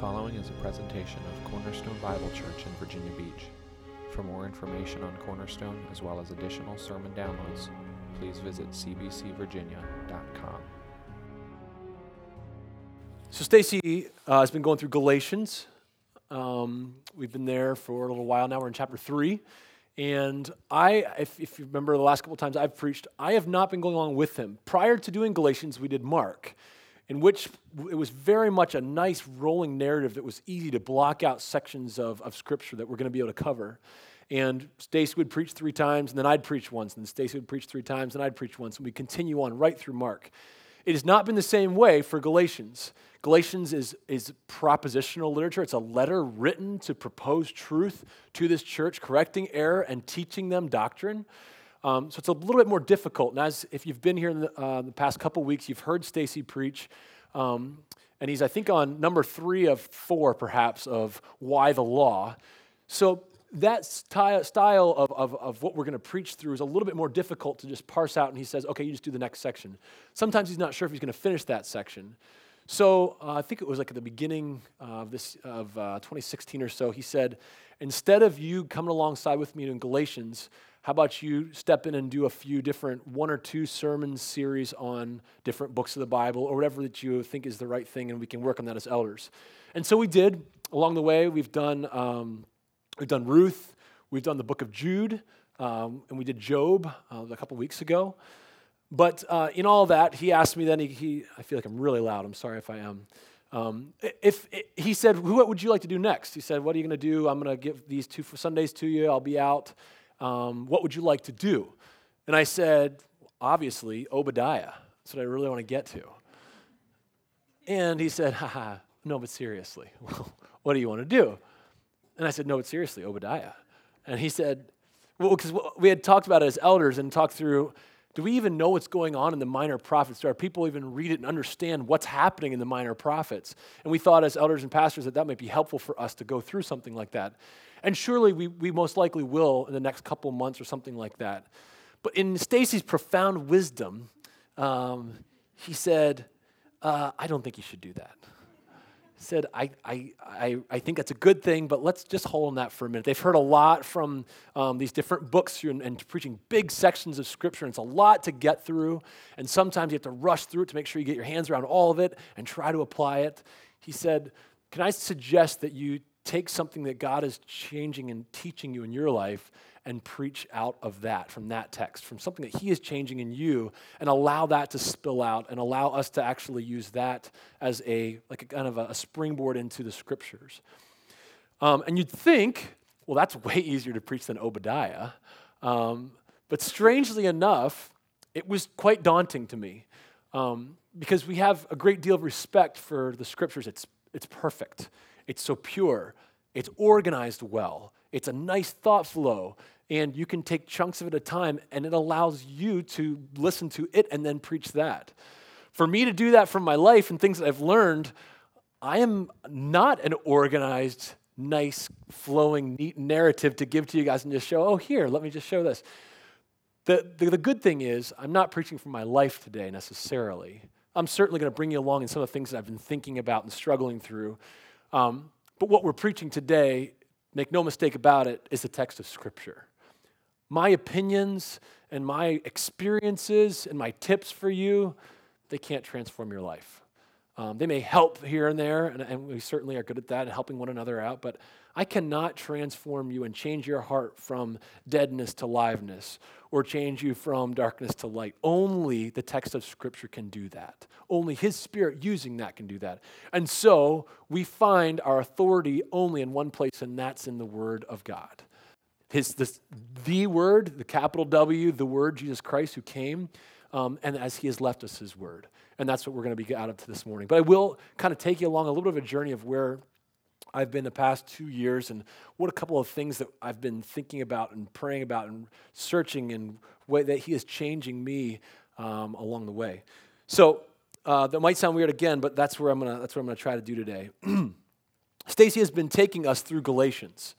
following is a presentation of Cornerstone Bible Church in Virginia Beach. For more information on Cornerstone, as well as additional sermon downloads, please visit cbcvirginia.com. So Stacy uh, has been going through Galatians. Um, we've been there for a little while now. We're in chapter three, and I, if, if you remember the last couple times I've preached, I have not been going along with him. Prior to doing Galatians, we did Mark, in which it was very much a nice rolling narrative that was easy to block out sections of, of Scripture that we're going to be able to cover. And Stacy would preach three times, and then I'd preach once, and Stacy would preach three times, and I'd preach once, and we continue on right through Mark. It has not been the same way for Galatians. Galatians is, is propositional literature. It's a letter written to propose truth to this church, correcting error and teaching them doctrine. Um, so it's a little bit more difficult. And as if you've been here in the, uh, the past couple weeks, you've heard Stacy preach. Um, and he's, I think, on number three of four, perhaps, of why the law. So that style of, of, of what we're going to preach through is a little bit more difficult to just parse out. And he says, okay, you just do the next section. Sometimes he's not sure if he's going to finish that section. So uh, I think it was like at the beginning of this of uh, 2016 or so. He said, instead of you coming alongside with me in Galatians, how about you step in and do a few different one or two sermon series on different books of the Bible or whatever that you think is the right thing, and we can work on that as elders. And so we did. Along the way, we've done um, we've done Ruth, we've done the book of Jude, um, and we did Job uh, a couple weeks ago. But uh, in all that, he asked me then, he, he, I feel like I'm really loud. I'm sorry if I am. Um, if, if, he said, What would you like to do next? He said, What are you going to do? I'm going to give these two Sundays to you. I'll be out. Um, what would you like to do? And I said, Obviously, Obadiah. That's what I really want to get to. And he said, Haha, no, but seriously, what do you want to do? And I said, No, but seriously, Obadiah. And he said, Well, because we had talked about it as elders and talked through do we even know what's going on in the minor prophets? Do our people even read it and understand what's happening in the minor prophets? And we thought, as elders and pastors, that that might be helpful for us to go through something like that. And surely we, we most likely will in the next couple months or something like that. But in Stacy's profound wisdom, um, he said, uh, I don't think you should do that He said, I, I, I, I, think that's a good thing, but let's just hold on that for a minute. They've heard a lot from um, these different books and, and, preaching big sections of Scripture, and it's a lot to get through. And sometimes you have to rush through it to make sure you get your hands around all of it and try to apply it. He said, Can I suggest that you take something that God is changing and teaching you in your life and preach out of that, from that text, from something that He is changing in you, and allow that to spill out and allow us to actually use that as a, like a kind of a, springboard into the scriptures. Um, and you'd think, well, that's way easier to preach than Obadiah. Um, but strangely enough, it was quite daunting to me um, because we have a great deal of respect for the scriptures. It's, it's perfect, it's so pure, it's organized well, it's a nice thought flow and you can take chunks of it at a time, and it allows you to listen to it and then preach that. For me to do that from my life and things that I've learned, I am not an organized, nice, flowing, neat narrative to give to you guys and just show, oh, here, let me just show this. The, the, the good thing is, I'm not preaching from my life today necessarily. I'm certainly going to bring you along in some of the things that I've been thinking about and struggling through. Um, but what we're preaching today, make no mistake about it, is the text of Scripture my opinions and my experiences and my tips for you, they can't transform your life. Um, they may help here and there, and, and, we certainly are good at that helping one another out, but I cannot transform you and change your heart from deadness to liveness or change you from darkness to light. Only the text of Scripture can do that. Only His Spirit using that can do that. And so we find our authority only in one place, and that's in the Word of God. His, this, the Word, the capital W, the Word, Jesus Christ, who came, um, and as He has left us His Word. And that's what we're going to be out of this morning. But I will kind of take you along a little bit of a journey of where I've been the past two years and what a couple of things that I've been thinking about and praying about and searching and way that He is changing me um, along the way. So uh, that might sound weird again, but that's where I'm gonna that's what I'm gonna try to do today. Stacy has been taking us through Galatians.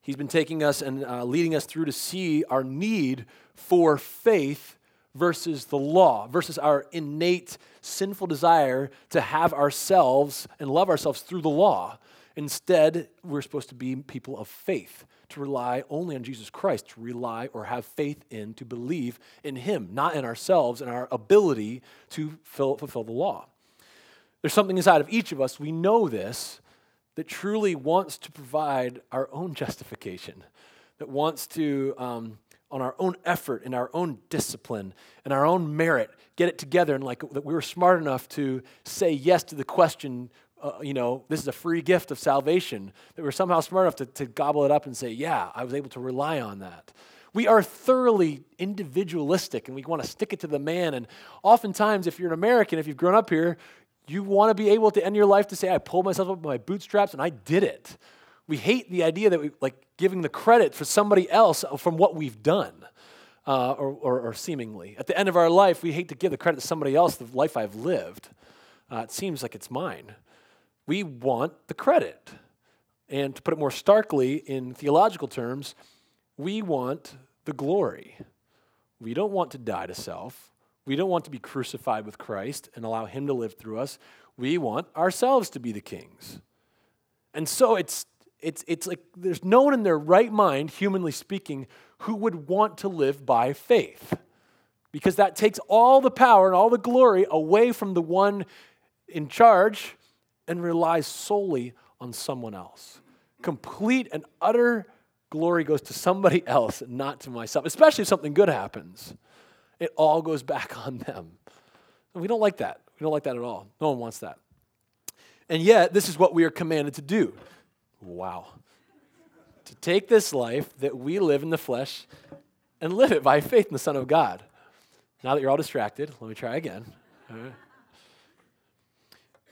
He's been taking us and uh, leading us through to see our need for faith versus the law, versus our innate sinful desire to have ourselves and love ourselves through the law. Instead, we're supposed to be people of faith, to rely only on Jesus Christ, to rely or have faith in, to believe in Him, not in ourselves and our ability to fill, fulfill the law. There's something inside of each of us, we know this, that truly wants to provide our own justification, that wants to, um, on our own effort and our own discipline and our own merit, get it together and like that we were smart enough to say yes to the question uh, you know, this is a free gift of salvation, that we're somehow smart enough to, to gobble it up and say, yeah, I was able to rely on that. We are thoroughly individualistic and we want to stick it to the man. And oftentimes, if you're an American, if you've grown up here, you want to be able to end your life to say, I pulled myself up by my bootstraps and I did it. We hate the idea that we like giving the credit for somebody else from what we've done. Uh, or, or, or, seemingly. At the end of our life, we hate to give the credit to somebody else, the life I've lived. Uh, it seems like it's mine we want the credit. And to put it more starkly in theological terms, we want the glory. We don't want to die to self. We don't want to be crucified with Christ and allow Him to live through us. We want ourselves to be the kings. And so it's, it's, it's like there's no one in their right mind, humanly speaking, who would want to live by faith. Because that takes all the power and all the glory away from the one in charge and relies solely on someone else. Complete and utter glory goes to somebody else, not to myself, especially if something good happens. It all goes back on them. And we don't like that. We don't like that at all. No one wants that. And yet, this is what we are commanded to do. Wow. to take this life that we live in the flesh and live it by faith in the Son of God. Now that you're all distracted, let me try again.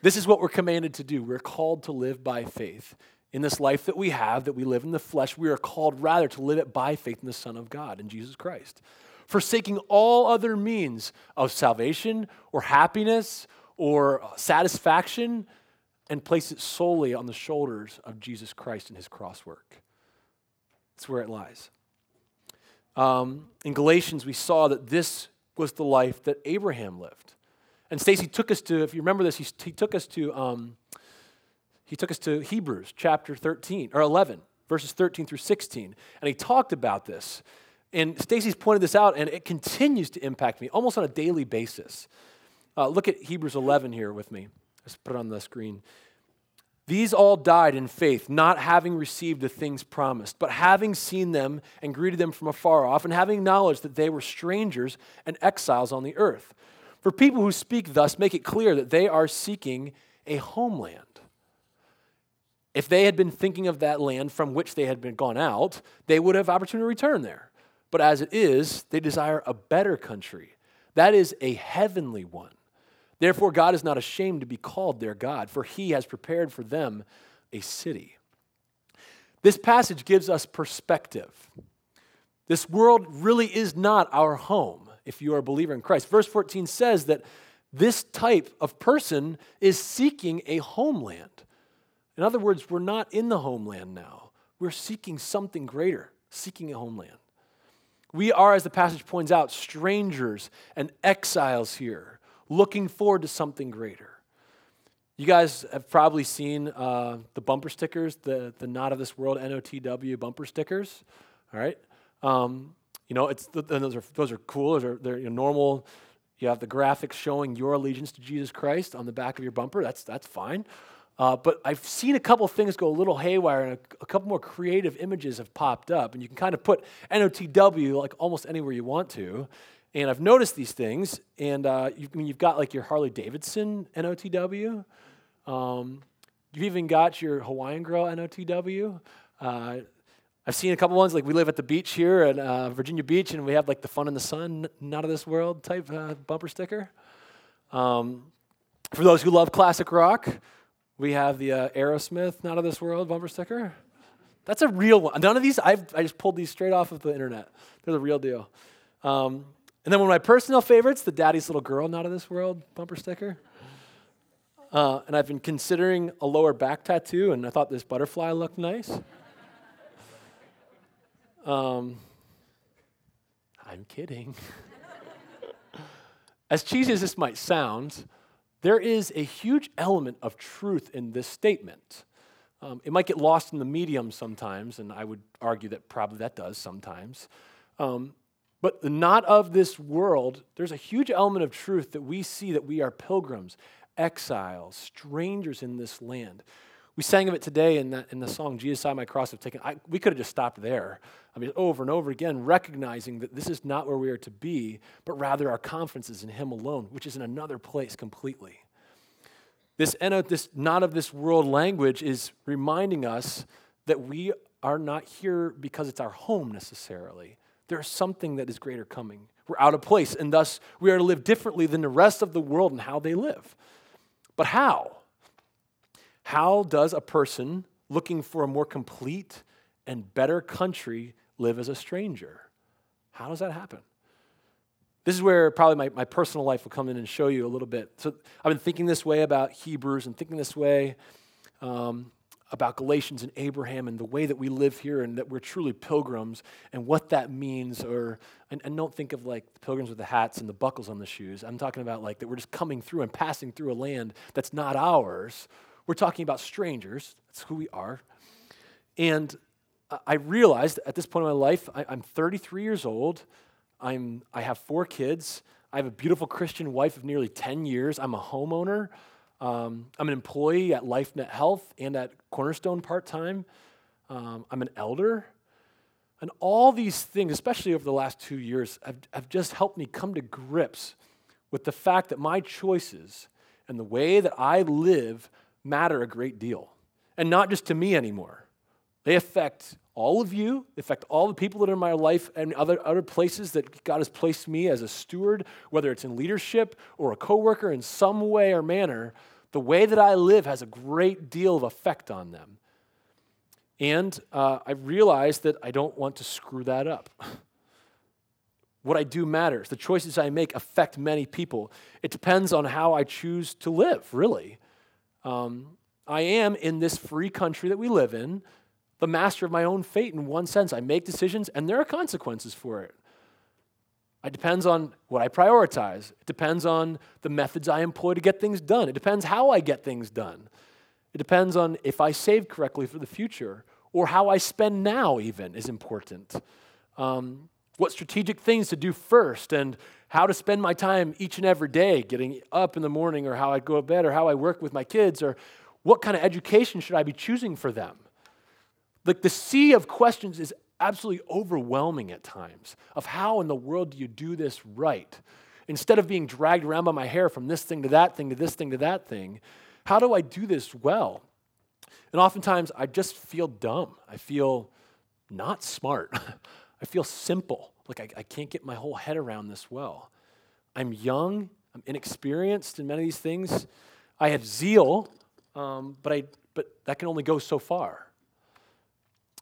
This is what we're commanded to do. We're called to live by faith. In this life that we have, that we live in the flesh, we are called rather to live it by faith in the Son of God, in Jesus Christ. Forsaking all other means of salvation or happiness or satisfaction and place it solely on the shoulders of Jesus Christ and his cross work. That's where it lies. Um, in Galatians, we saw that this was the life that Abraham lived. And Stacy took us to, if you remember this, he, he took us to um, he took us to Hebrews chapter 13 or 11, verses 13 through 16, and he talked about this. And Stacy's pointed this out, and it continues to impact me almost on a daily basis. Uh, look at Hebrews 11 here with me. Let's put it on the screen. These all died in faith, not having received the things promised, but having seen them and greeted them from afar off, and having knowledge that they were strangers and exiles on the earth. For people who speak thus make it clear that they are seeking a homeland. If they had been thinking of that land from which they had been gone out, they would have opportunity to return there. But as it is, they desire a better country. That is a heavenly one. Therefore, God is not ashamed to be called their God, for he has prepared for them a city. This passage gives us perspective. This world really is not our home if you are a believer in Christ. Verse 14 says that this type of person is seeking a homeland. In other words, we're not in the homeland now. We're seeking something greater, seeking a homeland. We are, as the passage points out, strangers and exiles here, looking forward to something greater. You guys have probably seen uh, the bumper stickers, the, the Not of This World NOTW bumper stickers. All right? Um, you know, it's those are those are cool. Those are they're normal. You have the graphics showing your allegiance to Jesus Christ on the back of your bumper. That's that's fine. Uh, but I've seen a couple things go a little haywire, and a, a, couple more creative images have popped up, and you can kind of put NOTW like almost anywhere you want to. And I've noticed these things, and uh, you, I mean, you've got like your Harley Davidson NOTW. Um, you've even got your Hawaiian Girl NOTW. Uh, I've seen a couple ones like we live at the beach here at uh, Virginia Beach, and we have like the "Fun in the Sun," not of this world type uh, bumper sticker. Um, for those who love classic rock, we have the uh, Aerosmith "Not of This World" bumper sticker. That's a real one. None of these I've, I just pulled these straight off of the internet. They're the real deal. Um, and then one of my personal favorites, the "Daddy's Little Girl," "Not of This World" bumper sticker. Uh, and I've been considering a lower back tattoo, and I thought this butterfly looked nice. Um, I'm kidding. as cheesy as this might sound, there is a huge element of truth in this statement. Um, it might get lost in the medium sometimes, and I would argue that probably that does sometimes. Um, but not of this world, there's a huge element of truth that we see that we are pilgrims, exiles, strangers in this land. We sang of it today in, that, in the song, Jesus, I My Cross Have Taken. I, we could have just stopped there. I mean, over and over again, recognizing that this is not where we are to be, but rather our confidence is in Him alone, which is in another place completely. This, this not of this world language is reminding us that we are not here because it's our home necessarily. There is something that is greater coming. We're out of place, and thus we are to live differently than the rest of the world and how they live. But how? How does a person looking for a more complete and better country live as a stranger? How does that happen? This is where probably my, my personal life will come in and show you a little bit. So I've been thinking this way about Hebrews and thinking this way um, about Galatians and Abraham and the way that we live here and that we're truly pilgrims and what that means. Or and, and don't think of like the pilgrims with the hats and the buckles on the shoes. I'm talking about like that we're just coming through and passing through a land that's not ours we're talking about strangers. That's who we are. And I realized at this point in my life, I, am 33 years old. I'm, I have four kids. I have a beautiful Christian wife of nearly 10 years. I'm a homeowner. Um, I'm an employee at LifeNet Health and at Cornerstone part time. Um, I'm an elder. And all these things, especially over the last two years, have, have just helped me come to grips with the fact that my choices and the way that I live matter a great deal. And not just to me anymore. They affect all of you, they affect all the people that are in my life and other, other places that God has placed me as a steward, whether it's in leadership or a coworker in some way or manner. The way that I live has a great deal of effect on them. And uh, I realize that I don't want to screw that up. what I do matters. The choices I make affect many people. It depends on how I choose to live, really. Um, I am in this free country that we live in, the master of my own fate in one sense. I make decisions and there are consequences for it. It depends on what I prioritize. It depends on the methods I employ to get things done. It depends how I get things done. It depends on if I save correctly for the future or how I spend now, even, is important. Um, what strategic things to do first and how to spend my time each and every day, getting up in the morning, or how I go to bed, or how I work with my kids, or what kind of education should I be choosing for them? Like the sea of questions is absolutely overwhelming at times of how in the world do you do this right? Instead of being dragged around by my hair from this thing to that thing to this thing to that thing, how do I do this well? And oftentimes I just feel dumb. I feel not smart. I feel simple. Like, I, I can't get my whole head around this well. I'm young, I'm inexperienced in many of these things. I have zeal, um, but, I, but that can only go so far.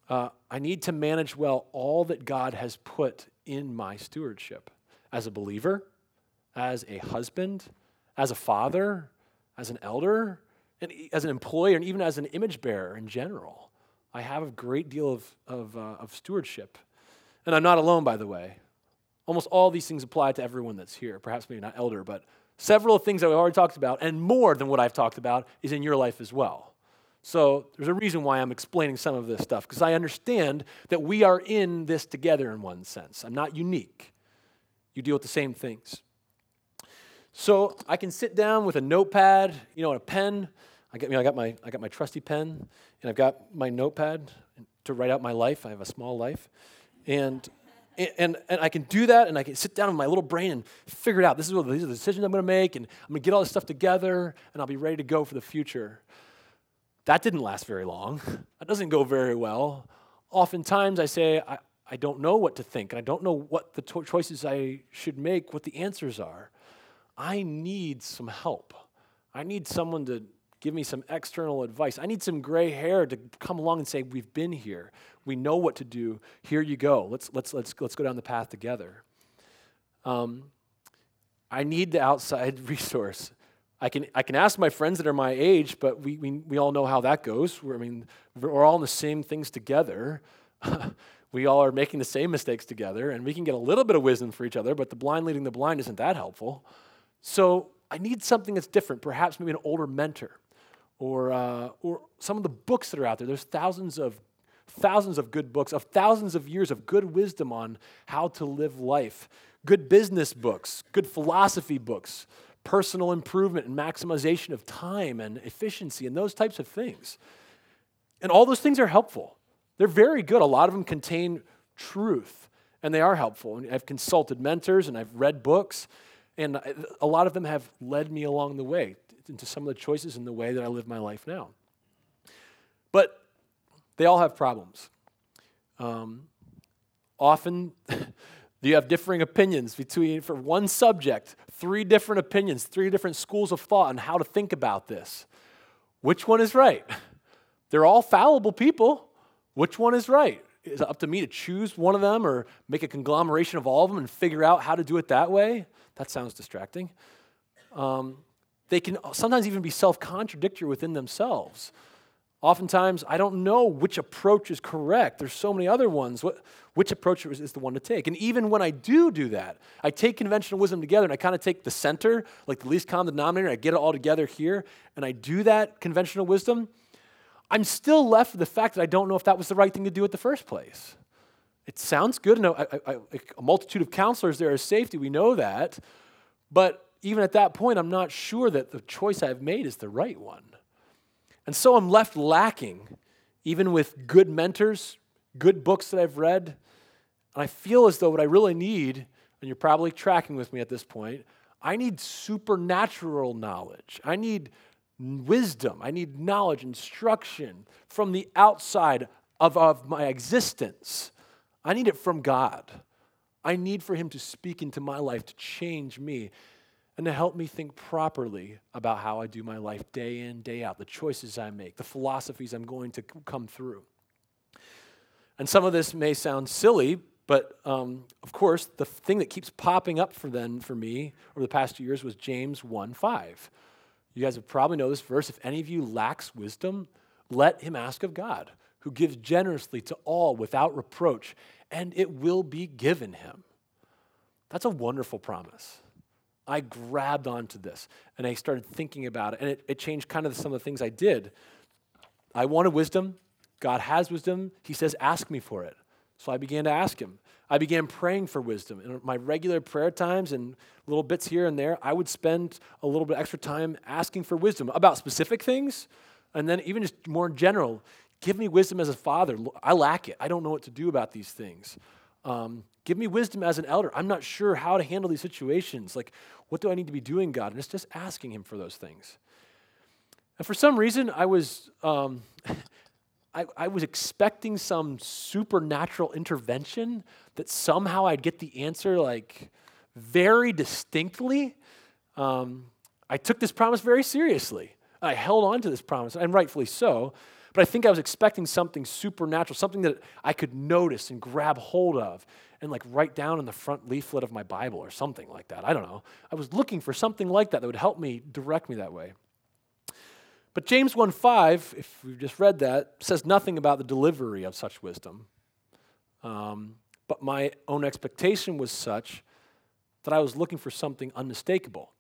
Uh, I need to manage well all that God has put in my stewardship as a believer, as a husband, as a father, as an elder, and as an employer, and even as an image bearer in general. I have a great deal of, of, uh, of stewardship and I'm not alone, by the way. Almost all these things apply to everyone that's here, perhaps maybe not elder, but several of the things that we've already talked about, and more than what I've talked about, is in your life as well. So there's a reason why I'm explaining some of this stuff, because I understand that we are in this together in one sense. I'm not unique. You deal with the same things. So I can sit down with a notepad, you know, and a pen. I got, you know, I got my I got my trusty pen, and I've got my notepad to write out my life. I have a small life. And, and, and I can do that, and I can sit down in my little brain and figure it out. This is what these are the decisions I'm going to make, and I'm going to get all this stuff together, and I'll be ready to go for the future. That didn't last very long. That doesn't go very well. Oftentimes, I say, I, I don't know what to think, and I don't know what the to- choices I should make, what the answers are. I need some help. I need someone to give me some external advice. I need some gray hair to come along and say, We've been here. We know what to do. Here you go. Let's, let's, let's, let's go down the path together. Um, I need the outside resource. I can, I can ask my friends that are my age, but we, we, we all know how that goes. We're, I mean, we're all in the same things together. we all are making the same mistakes together, and we can get a little bit of wisdom for each other, but the blind leading the blind isn't that helpful. So I need something that's different, perhaps maybe an older mentor or, uh, or some of the books that are out there. There's thousands of thousands of good books, of thousands of years of good wisdom on how to live life, good business books, good philosophy books, personal improvement and maximization of time and efficiency and those types of things. And all those things are helpful. They're very good. A lot of them contain truth and they are helpful. And I've consulted mentors and I've read books, and a lot of them have led me along the way into some of the choices in the way that I live my life now. But they all have problems. Um, often, you have differing opinions between, for one subject, three different opinions, three different schools of thought on how to think about this. Which one is right? They're all fallible people. Which one is right? is it up to me to choose one of them or make a conglomeration of all of them and figure out how to do it that way? That sounds distracting. Um, they can sometimes even be self contradictory within themselves. Oftentimes, I don't know which approach is correct. There's so many other ones. What, which approach is, the one to take? And even when I do do that, I take conventional wisdom together and I kind of take the center, like the least common denominator, I get it all together here, and I do that conventional wisdom I'm still left with the fact that I don't know if that was the right thing to do at the first place. It sounds good. No, I, I, a multitude of counselors there is safety. We know that. But even at that point, I'm not sure that the choice I've made is the right one. And so I'm left lacking, even with good mentors, good books that I've read. And I feel as though what I really need, and you're probably tracking with me at this point, I need supernatural knowledge. I need wisdom. I need knowledge, instruction from the outside of, of my existence. I need it from God. I need for Him to speak into my life, to change me, and to help me think properly about how I do my life day in, day out, the choices I make, the philosophies I'm going to come through. And some of this may sound silly, but um, of course, the thing that keeps popping up for then for me over the past two years was James 1 5. You guys have probably know this verse. If any of you lacks wisdom, let him ask of God, who gives generously to all without reproach, and it will be given him. That's a wonderful promise. I grabbed onto this and I started thinking about it, and it, it changed kind of some of the things I did. I wanted wisdom. God has wisdom. He says, Ask me for it. So I began to ask him. I began praying for wisdom. In my regular prayer times and little bits here and there, I would spend a little bit extra time asking for wisdom about specific things, and then even just more general, give me wisdom as a father. I lack it. I don't know what to do about these things. Um, give me wisdom as an elder. I'm not sure how to handle these situations. Like, what do I need to be doing, God? And it's just asking Him for those things. And for some reason, I was. Um, I, I, was expecting some supernatural intervention that somehow I'd get the answer like very distinctly. Um, I took this promise very seriously. I held on to this promise, and rightfully so. But I think I was expecting something supernatural, something that I could notice and grab hold of and like write down in the front leaflet of my Bible or something like that. I don't know. I was looking for something like that that would help me direct me that way. But James 1:5, if we've just read that, says nothing about the delivery of such wisdom. Um, but my own expectation was such that I was looking for something unmistakable.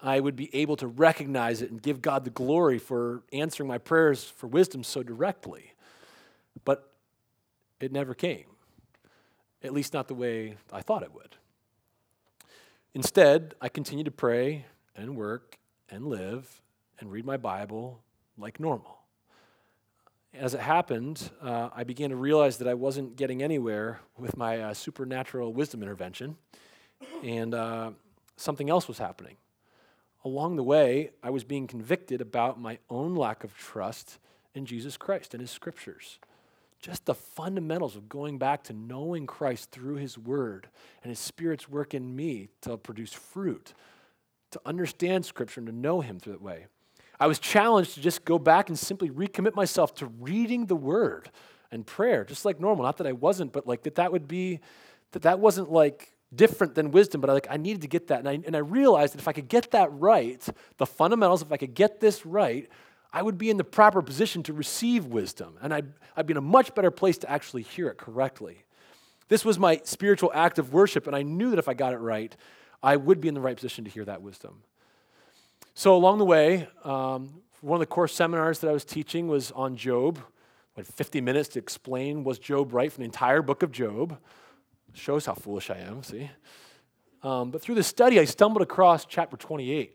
I would be able to recognize it and give God the glory for answering my prayers for wisdom so directly. But it never came, at least not the way I thought it would. Instead, I continued to pray and work and live and read my Bible like normal. As it happened, uh, I began to realize that I wasn't getting anywhere with my uh, supernatural wisdom intervention, and uh, something else was happening. Along the way, I was being convicted about my own lack of trust in Jesus Christ and His scriptures. Just the fundamentals of going back to knowing Christ through His Word and His Spirit's work in me to produce fruit, to understand Scripture and to know Him through that way. I was challenged to just go back and simply recommit myself to reading the word and prayer, just like normal. Not that I wasn't, but like that that would be, that that wasn't like different than wisdom, but I, like I needed to get that. And I, and I realized that if I could get that right, the fundamentals, if I could get this right, I would be in the proper position to receive wisdom. And I'd, I'd be in a much better place to actually hear it correctly. This was my spiritual act of worship, and I knew that if I got it right, I would be in the right position to hear that wisdom. So along the way, um, one of the course seminars that I was teaching was on Job. I had 50 minutes to explain was Job right from the entire book of Job. Shows how foolish I am, see? Um, but through the study, I stumbled across chapter 28.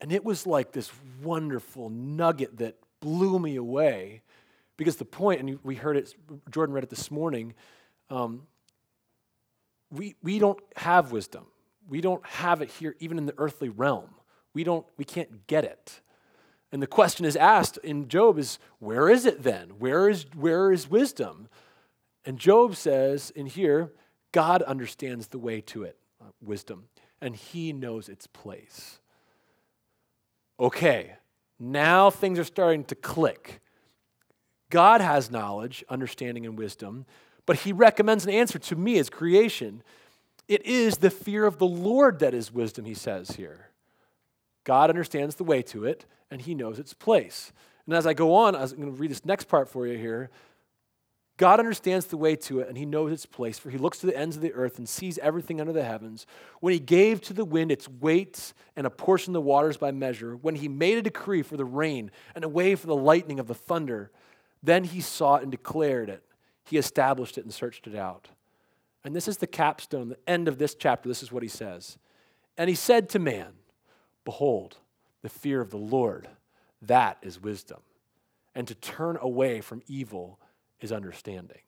And it was like this wonderful nugget that blew me away because the point, and we heard it, Jordan read it this morning, um, we, we don't have wisdom. We don't have it here, even in the earthly realm. We, don't, we can't get it. And the question is asked in Job is, where is it then? Where is, where is wisdom? And Job says in here, God understands the way to it, uh, wisdom, and he knows its place. Okay, now things are starting to click. God has knowledge, understanding, and wisdom, but he recommends an answer to me as creation. It is the fear of the Lord that is wisdom, he says here. God understands the way to it, and he knows its place. And as I go on, I'm going to read this next part for you here. God understands the way to it, and he knows its place, for he looks to the ends of the earth and sees everything under the heavens. When he gave to the wind its weight and apportioned the waters by measure, when he made a decree for the rain and a way for the lightning of the thunder, then he saw it and declared it. He established it and searched it out. And this is the capstone, the end of this chapter. This is what he says. And he said to man, Behold, the fear of the Lord, that is wisdom. And to turn away from evil is understanding.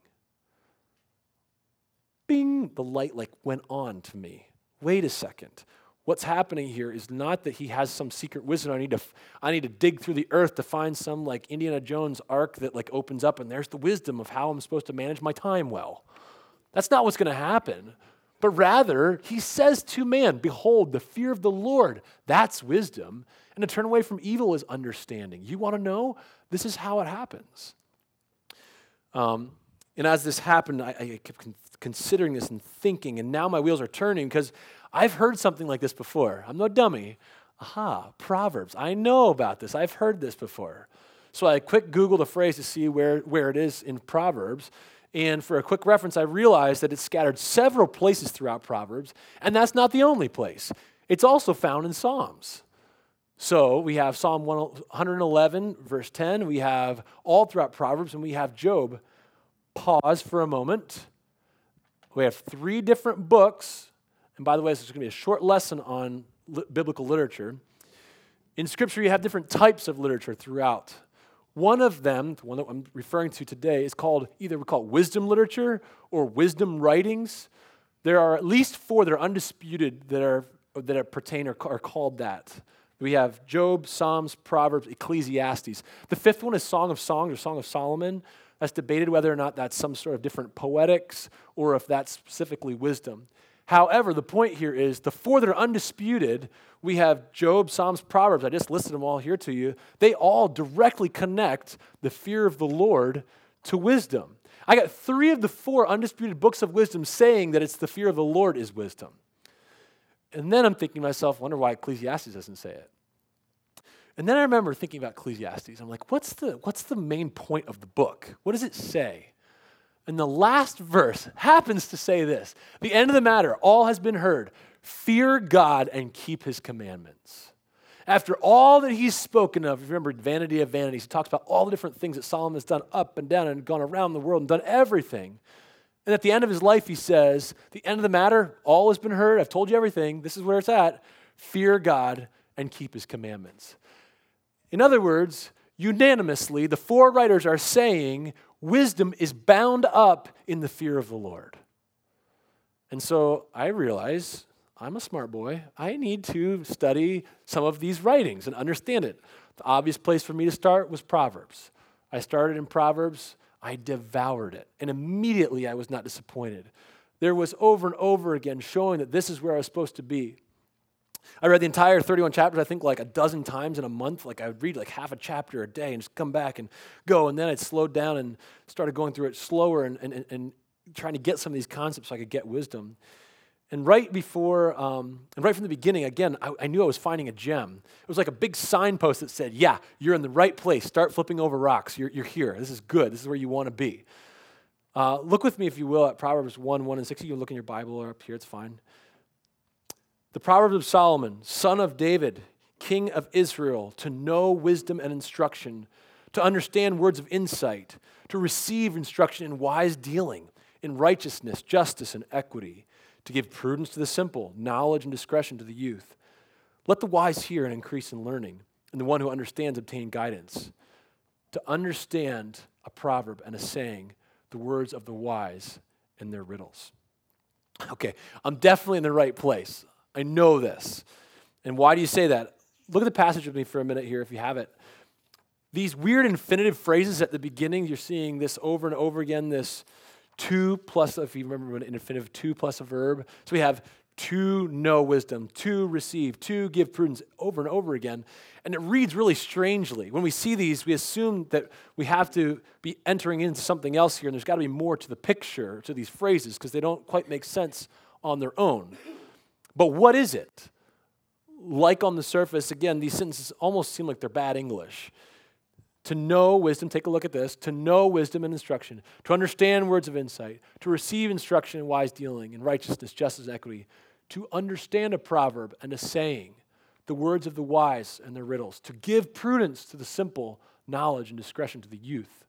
Bing, the light like went on to me. Wait a second. What's happening here is not that he has some secret wisdom. I need to, I need to dig through the earth to find some like Indiana Jones ark that like opens up and there's the wisdom of how I'm supposed to manage my time well. That's not what's going to happen. But rather, he says to man, Behold, the fear of the Lord, that's wisdom. And to turn away from evil is understanding. You want to know? This is how it happens. Um, and as this happened, I, I kept con- considering this and thinking, and now my wheels are turning because I've heard something like this before. I'm no dummy. Aha, Proverbs. I know about this. I've heard this before. So I quick Googled a phrase to see where, where it is in Proverbs. And for a quick reference, I realized that it's scattered several places throughout Proverbs, and that's not the only place. It's also found in Psalms. So we have Psalm 111, verse 10. We have all throughout Proverbs, and we have Job. Pause for a moment. We have three different books. And by the way, this is going to be a short lesson on li- biblical literature. In Scripture, you have different types of literature throughout one of them, the one that I'm referring to today, is called either we call it wisdom literature or wisdom writings. There are at least four that are undisputed that are that are pertain or are called that. We have Job, Psalms, Proverbs, Ecclesiastes. The fifth one is Song of Songs or Song of Solomon. That's debated whether or not that's some sort of different poetics or if that's specifically wisdom. However, the point here is the four that are undisputed, we have Job, Psalms, Proverbs. I just listed them all here to you. They all directly connect the fear of the Lord to wisdom. I got three of the four undisputed books of wisdom saying that it's the fear of the Lord is wisdom. And then I'm thinking to myself, wonder why Ecclesiastes doesn't say it. And then I remember thinking about Ecclesiastes. I'm like, what's the, what's the main point of the book? What does it say? And the last verse happens to say this The end of the matter, all has been heard. Fear God and keep his commandments. After all that he's spoken of, remember vanity of vanities, he talks about all the different things that Solomon has done up and down and gone around the world and done everything. And at the end of his life, he says, The end of the matter, all has been heard. I've told you everything. This is where it's at. Fear God and keep his commandments. In other words, unanimously, the four writers are saying wisdom is bound up in the fear of the Lord. And so I realize I'm a smart boy. I need to study some of these writings and understand it. The obvious place for me to start was Proverbs. I started in Proverbs, I devoured it, and immediately I was not disappointed. There was over and over again showing that this is where I was supposed to be. I read the entire 31 chapters, I think, like a dozen times in a month. Like I would read like half a chapter a day and just come back and go. And then I'd slowed down and started going through it slower and, and, and trying to get some of these concepts so I could get wisdom. And right before, um, and right from the beginning, again, I, I, knew I was finding a gem. It was like a big signpost that said, Yeah, you're in the right place. Start flipping over rocks. You're, you're here. This is good. This is where you want to be. Uh, look with me, if you will, at Proverbs 1 1 and 6. You can look in your Bible or up here, it's fine. The Proverbs of Solomon, son of David, king of Israel, to know wisdom and instruction, to understand words of insight, to receive instruction in wise dealing, in righteousness, justice, and equity, to give prudence to the simple, knowledge and discretion to the youth. Let the wise hear and increase in learning, and the one who understands obtain guidance. To understand a proverb and a saying, the words of the wise and their riddles. Okay, I'm definitely in the right place. I know this. And why do you say that? Look at the passage with me for a minute here if you have it. These weird infinitive phrases at the beginning, you're seeing this over and over again, this to plus, if you remember an infinitive, to plus a verb. So we have to know wisdom, to receive, to give prudence over and over again. And it reads really strangely. When we see these, we assume that we have to be entering into something else here, and there's got to be more to the picture, to these phrases, because they don't quite make sense on their own. But what is it? Like on the surface, again, these sentences almost seem like they're bad English. To know wisdom, take a look at this, to know wisdom and instruction, to understand words of insight, to receive instruction in wise dealing, in righteousness, justice, equity, to understand a proverb and a saying, the words of the wise and their riddles, to give prudence to the simple, knowledge and discretion to the youth.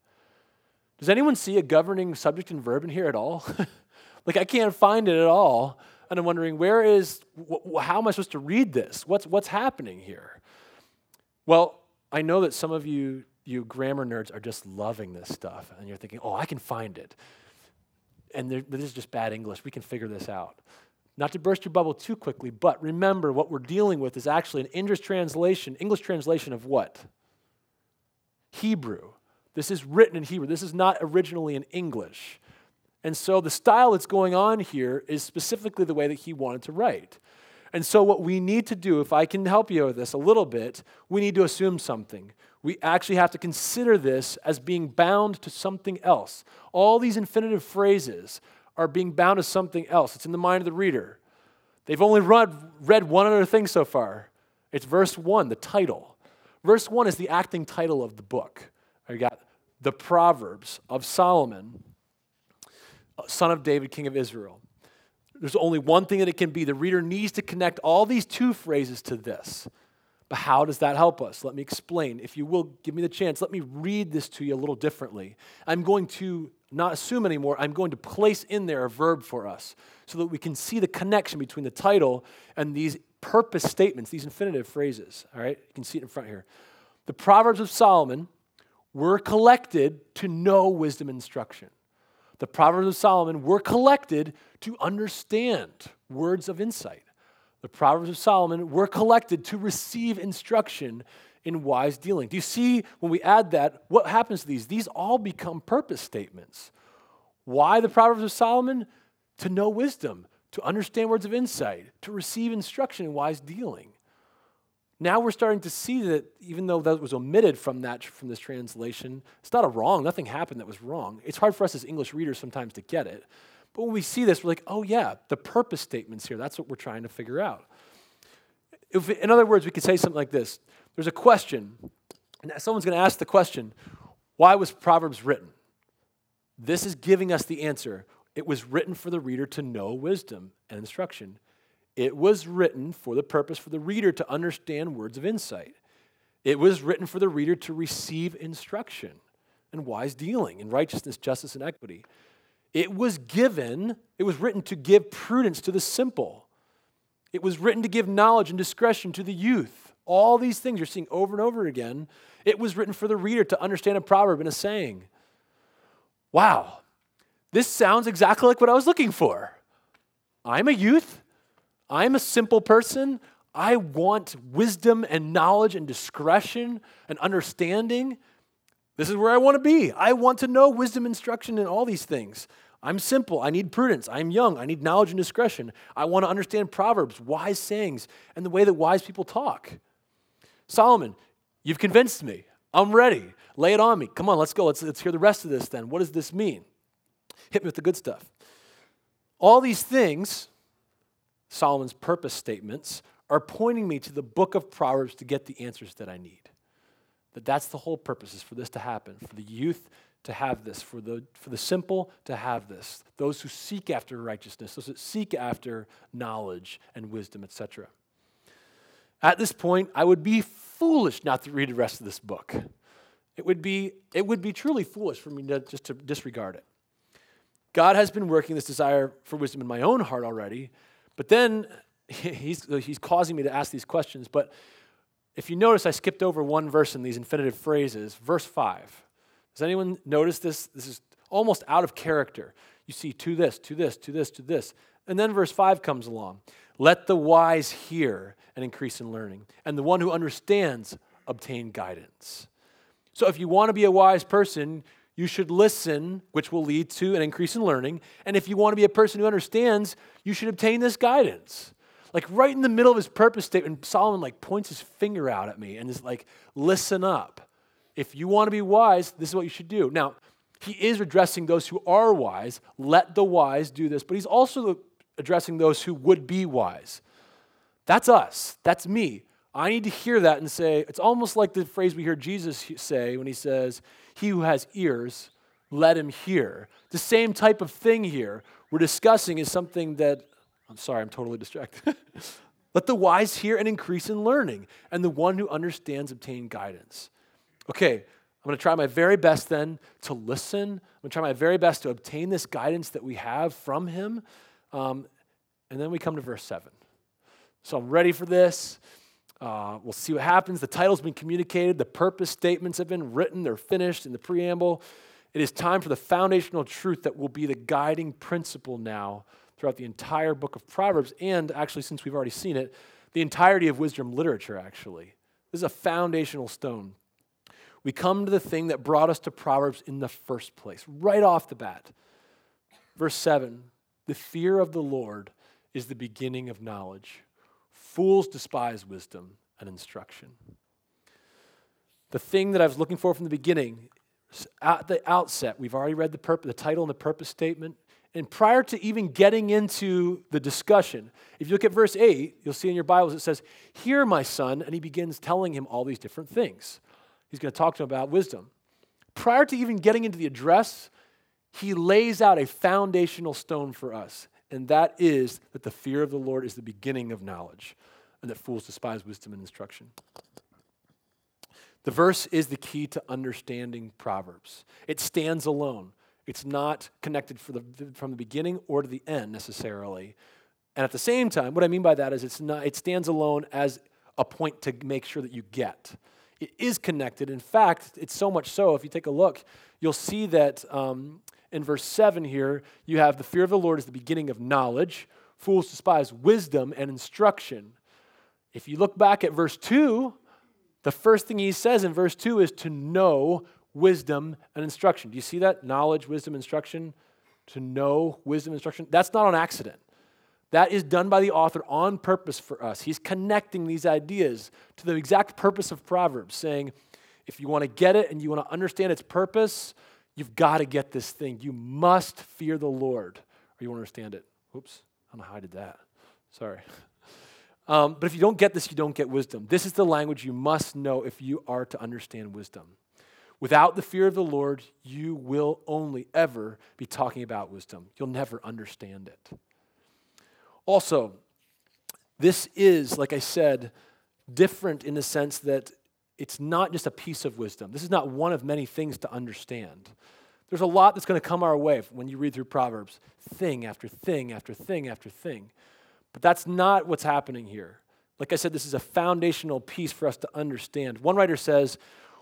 Does anyone see a governing subject and verb in here at all? like, I can't find it at all. And I'm wondering, where is, wh- how am I supposed to read this? What's, what's happening here? Well, I know that some of you, you grammar nerds, are just loving this stuff. And you're thinking, oh, I can find it. And this is just bad English. We can figure this out. Not to burst your bubble too quickly, but remember what we're dealing with is actually an English translation, English translation of what? Hebrew. This is written in Hebrew. This is not originally in English. And so the style that's going on here is specifically the way that he wanted to write. And so, what we need to do, if I can help you with this a little bit, we need to assume something. We actually have to consider this as being bound to something else. All these infinitive phrases are being bound to something else. It's in the mind of the reader. They've only read, read one other thing so far. It's verse 1, the title. Verse 1 is the acting title of the book. I got the Proverbs of Solomon uh, son of David, king of Israel. There's only one thing that it can be. The reader needs to connect all these to phrases to this. But how does that help us? Let me explain. If you will give me the chance, let me read this to you a little differently. I'm going to not assume anymore, I'm going to place in there a verb for us so that we can see the connection between the title and these purpose statements, these infinitive phrases. All right? You can see it in front here. The Proverbs of Solomon were collected to know wisdom instruction the Proverbs of Solomon were collected to understand words of insight. The Proverbs of Solomon were collected to receive instruction in wise dealing. Do you see when we add that, what happens to these? These all become purpose statements. Why the Proverbs of Solomon? To know wisdom, to understand words of insight, to receive instruction in wise dealing. Now we're starting to see that even though that was omitted from that from this translation, it's not a wrong. Nothing happened that was wrong. It's hard for us as English readers sometimes to get it. But when we see this, we're like, oh yeah, the purpose statements here. That's what we're trying to figure out. If, in other words, we could say something like this: There's a question, and someone's going to ask the question, why was Proverbs written? This is giving us the answer. It was written for the reader to know wisdom and instruction. It was written for the purpose for the reader to understand words of insight. It was written for the reader to receive instruction and wise dealing in righteousness, justice, and equity. It was given, it was written to give prudence to the simple. It was written to give knowledge and discretion to the youth. All these things you're seeing over and over again. It was written for the reader to understand a proverb and a saying. Wow, this sounds exactly like what I was looking for. I'm a youth. I'm a simple person. I want wisdom and knowledge and discretion and understanding. This is where I want to be. I want to know wisdom, instruction, and all these things. I'm simple. I need prudence. I'm young. I need knowledge and discretion. I want to understand proverbs, wise sayings, and the way that wise people talk. Solomon, you've convinced me. I'm ready. Lay it on me. Come on, let's go. Let's, let's hear the rest of this then. What does this mean? Hit me with the good stuff. All these things Solomon's purpose statements are pointing me to the book of Proverbs to get the answers that I need. That that's the whole purpose is for this to happen, for the youth to have this, for the, for the simple to have this, those who seek after righteousness, those that seek after knowledge and wisdom, etc. At this point, I would be foolish not to read the rest of this book. It would be, it would be truly foolish for me to, just to disregard it. God has been working this desire for wisdom in my own heart already, but then he's, he's causing me to ask these questions. But if you notice, I skipped over one verse in these infinitive phrases, verse 5. Does anyone notice this? This is almost out of character. You see, to this, to this, to this, to this. And then verse 5 comes along. Let the wise hear and increase in learning, and the one who understands obtain guidance. So if you want to be a wise person, you should listen, which will lead to an increase in learning. And if you want to be a person who understands, you should obtain this guidance. Like right in the middle of his purpose statement, Solomon like points his finger out at me and is like, listen up. If you want to be wise, this is what you should do. Now, he is addressing those who are wise. Let the wise do this. But he's also addressing those who would be wise. That's us. That's me. I need to hear that and say, it's almost like the phrase we hear Jesus say when he says, He who has ears, let him hear. The same type of thing here we're discussing is something that, I'm sorry, I'm totally distracted. let the wise hear and increase in learning, and the one who understands obtain guidance. Okay, I'm going to try my very best then to listen. I'm going to try my very best to obtain this guidance that we have from him. Um, and then we come to verse 7. So I'm ready for this. Uh, we'll see what happens. The title's been communicated, the purpose statements have been written, they're finished in the preamble. It is time for the foundational truth that will be the guiding principle now throughout the entire book of Proverbs, and actually, since we've already seen it, the entirety of wisdom literature, actually. This is a foundational stone. We come to the thing that brought us to Proverbs in the first place, right off the bat. Verse 7 The fear of the Lord is the beginning of knowledge. Fools despise wisdom and instruction. The thing that I was looking for from the beginning, at the outset, we've already read the, the title and the purpose statement. And prior to even getting into the discussion, if you look at verse 8, you'll see in your Bibles it says, Hear, my son, and he begins telling him all these different things. He's going to talk to him about wisdom. Prior to even getting into the address, he lays out a foundational stone for us and that is that the fear of the Lord is the beginning of knowledge, and that fools despise wisdom and instruction. The verse is the key to understanding Proverbs. It stands alone. It's not connected the, from the beginning or to the end necessarily. And at the same time, what I mean by that is it's not, it stands alone as a point to make sure that you get. It is connected. In fact, it's so much so, if you take a look, you'll see that um, in verse 7 here, you have the fear of the Lord is the beginning of knowledge. Fools despise wisdom and instruction. If you look back at verse 2, the first thing he says in verse 2 is to know wisdom and instruction. Do you see that? Knowledge, wisdom, instruction. To know wisdom, instruction. That's not an accident. That is done by the author on purpose for us. He's connecting these ideas to the exact purpose of Proverbs, saying, if you want to get it and you want to understand its purpose, You've got to get this thing. You must fear the Lord, or you won't understand it. Oops, I don't know how I did that. Sorry. Um, but if you don't get this, you don't get wisdom. This is the language you must know if you are to understand wisdom. Without the fear of the Lord, you will only ever be talking about wisdom. You'll never understand it. Also, this is, like I said, different in the sense that it's not just a piece of wisdom. This is not one of many things to understand. There's a lot that's going to come our way when you read through Proverbs thing after thing after thing after thing. But that's not what's happening here. Like I said, this is a foundational piece for us to understand. One writer says,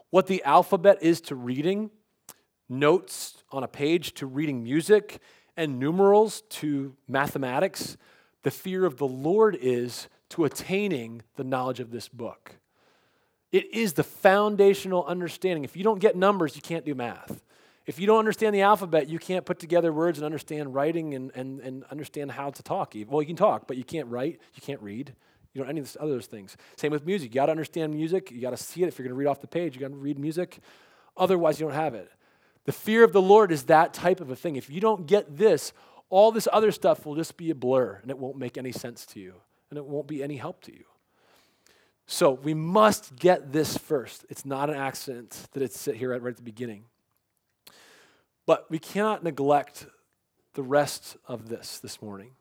what the alphabet is to reading, notes on a page to reading music, and numerals to mathematics, the fear of the Lord is to attaining the knowledge of this book. It is the foundational understanding. If you don't get numbers, you can't do math. If you don't understand the alphabet, you can't put together words and understand writing and, and, and understand how to talk. Well, you can talk, but you can't write, you can't read. You know, any of those things. Same with music. You got to understand music. You got to see it. If you're going to read off the page, you got to read music. Otherwise, you don't have it. The fear of the Lord is that type of a thing. If you don't get this, all this other stuff will just be a blur and it won't make any sense to you and it won't be any help to you. So we must get this first. It's not an accident that it's here right, right at the beginning. But we cannot neglect the rest of this this morning.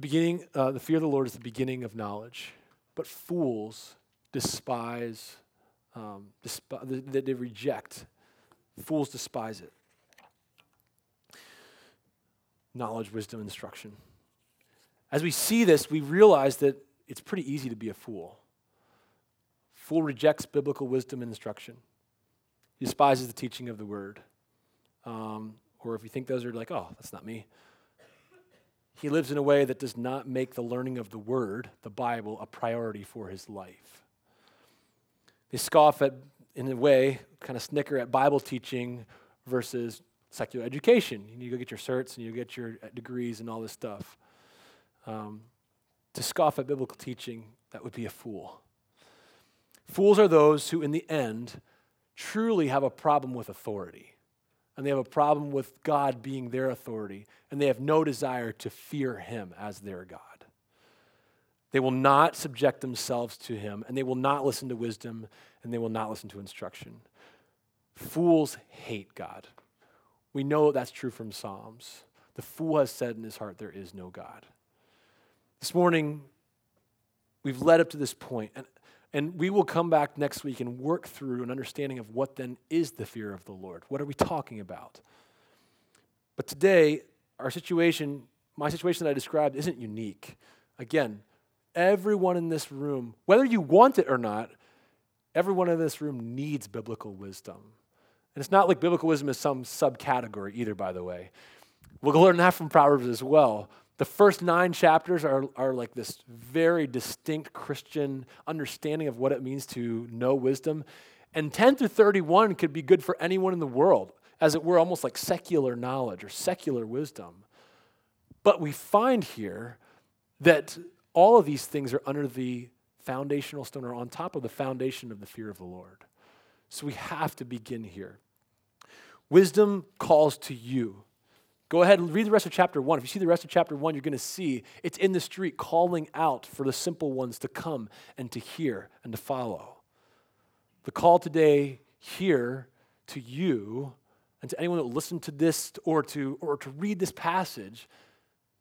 Beginning, uh, the fear of the Lord is the beginning of knowledge, but fools despise, um, despi- they, they reject. Fools despise it. Knowledge, wisdom, instruction. As we see this, we realize that it's pretty easy to be a fool. Fool rejects biblical wisdom and instruction. He despises the teaching of the word. Um, or if you think those are like, oh, that's not me. He lives in a way that does not make the learning of the word, the Bible, a priority for his life. They scoff at, in a way, kind of snicker at Bible teaching versus secular education. You go get your certs and you get your degrees and all this stuff. Um, to scoff at biblical teaching, that would be a fool. Fools are those who, in the end, truly have a problem with authority. And they have a problem with God being their authority. And they have no desire to fear Him as their God. They will not subject themselves to Him, and they will not listen to wisdom, and they will not listen to instruction. Fools hate God. We know that's true from Psalms. The fool has said in his heart, There is no God. This morning, we've led up to this point, and, and we will come back next week and work through an understanding of what then is the fear of the Lord. What are we talking about? But today, our situation, my situation that I described, isn't unique. Again, everyone in this room, whether you want it or not, everyone in this room needs biblical wisdom. And it's not like biblical wisdom is some subcategory either, by the way. We'll learn that from Proverbs as well. The first nine chapters are, are like this very distinct Christian understanding of what it means to know wisdom. And 10 through 31 could be good for anyone in the world, as it were, almost like secular knowledge or secular wisdom. But we find here that all of these things are under the foundational stone or on top of the foundation of the fear of the Lord. So we have to begin here. Wisdom calls to you. Go ahead and read the rest of chapter one. If you see the rest of chapter one, you're going to see it's in the street calling out for the simple ones to come and to hear and to follow. The call today here to you and to anyone that will listen to this or to, or to read this passage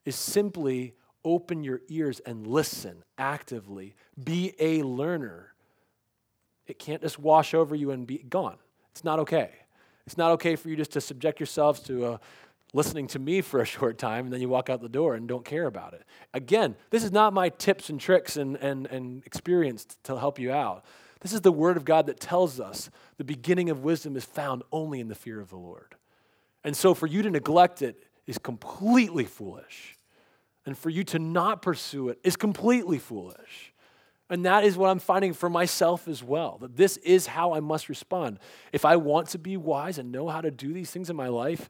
is simply open your ears and listen actively. Be a learner. It can't just wash over you and be gone. It's not okay. It's not okay for you just to subject yourselves to a listening to me for a short time and then you walk out the door and don't care about it. Again, this is not my tips and tricks and, and, and experience to help you out. This is the word of God that tells us the beginning of wisdom is found only in the fear of the Lord. And so for you to neglect it is completely foolish. And for you to not pursue it is completely foolish. And that is what I'm finding for myself as well. That this is how I must respond. If I want to be wise and know how to do these things in my life,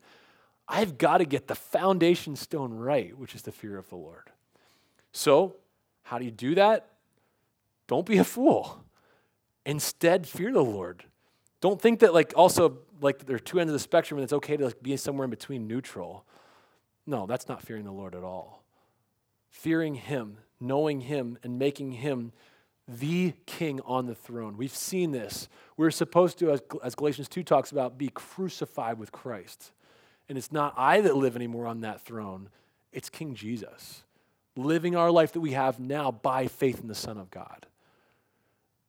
I've got to get the foundation stone right, which is the fear of the Lord. So, how do you do that? Don't be a fool. Instead, fear the Lord. Don't think that, like, also, like, there are two ends of the spectrum and it's okay to like, be somewhere in between neutral. No, that's not fearing the Lord at all. Fearing Him, knowing Him, and making Him the king on the throne. We've seen this. We're supposed to, as, as Galatians 2 talks about, be crucified with Christ. And it's not I that live anymore on that throne, it's King Jesus living our life that we have now by faith in the Son of God.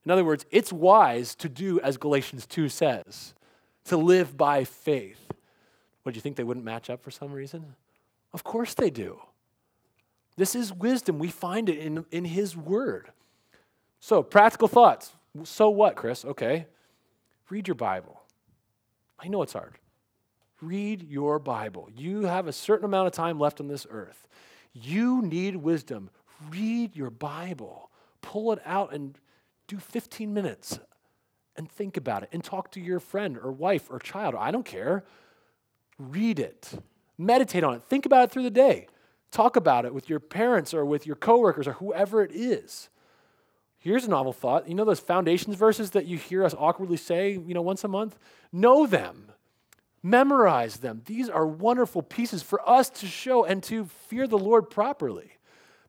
In other words, it's wise to do as Galatians 2 says, to live by faith. What, do you think they wouldn't match up for some reason? Of course they do. This is wisdom. We find it in, in His Word. So, practical thoughts. So what, Chris? Okay. Read your Bible. I know it's hard. Read your Bible. You have a certain amount of time left on this earth. You need wisdom. Read your Bible. Pull it out and do 15 minutes and think about it and talk to your friend or wife or child. I don't care. Read it. Meditate on it. Think about it through the day. Talk about it with your parents or with your coworkers or whoever it is. Here's a novel thought. You know those foundations verses that you hear us awkwardly say, you know, once a month? Know them. Memorize them. These are wonderful pieces for us to show and to fear the Lord properly.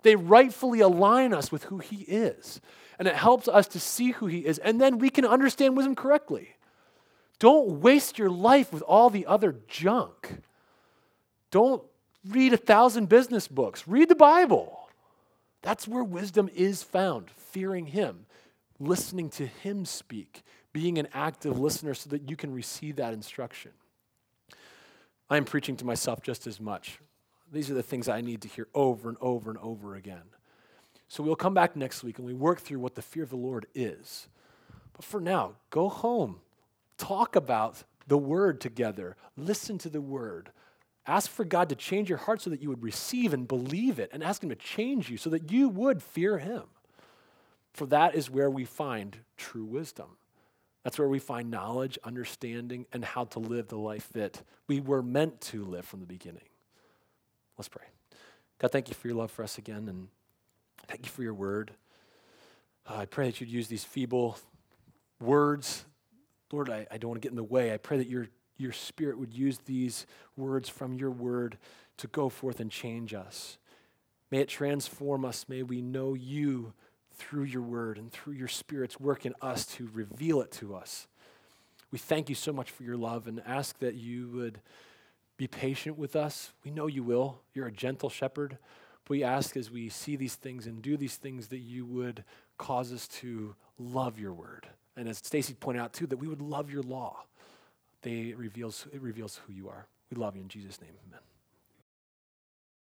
They rightfully align us with who He is, and it helps us to see who He is, and then we can understand wisdom correctly. Don't waste your life with all the other junk. Don't read a thousand business books. Read the Bible. That's where wisdom is found, fearing Him, listening to Him speak, being an active listener so that you can receive that instruction. I am preaching to myself just as much. These are the things I need to hear over and over and over again. So we'll come back next week and we work through what the fear of the Lord is. But for now, go home, talk about the Word together, listen to the Word. Ask for God to change your heart so that you would receive and believe it, and ask Him to change you so that you would fear Him. For that is where we find true wisdom. That's where we find knowledge, understanding, and how to live the life that we were meant to live from the beginning. Let's pray. God, thank you for your love for us again, and thank you for your word. Uh, I pray that you'd use these feeble words. Lord, I, I don't want to get in the way. I pray that your, your spirit would use these words from your word to go forth and change us. May it transform us. May we know you through your word and through your spirit's work in us to reveal it to us. We thank you so much for your love and ask that you would be patient with us. We know you will. You're a gentle shepherd. But we ask as we see these things and do these things that you would cause us to love your word. And as Stacy pointed out too, that we would love your law. They, reveals, it reveals who you are. We love you in Jesus' name. Amen.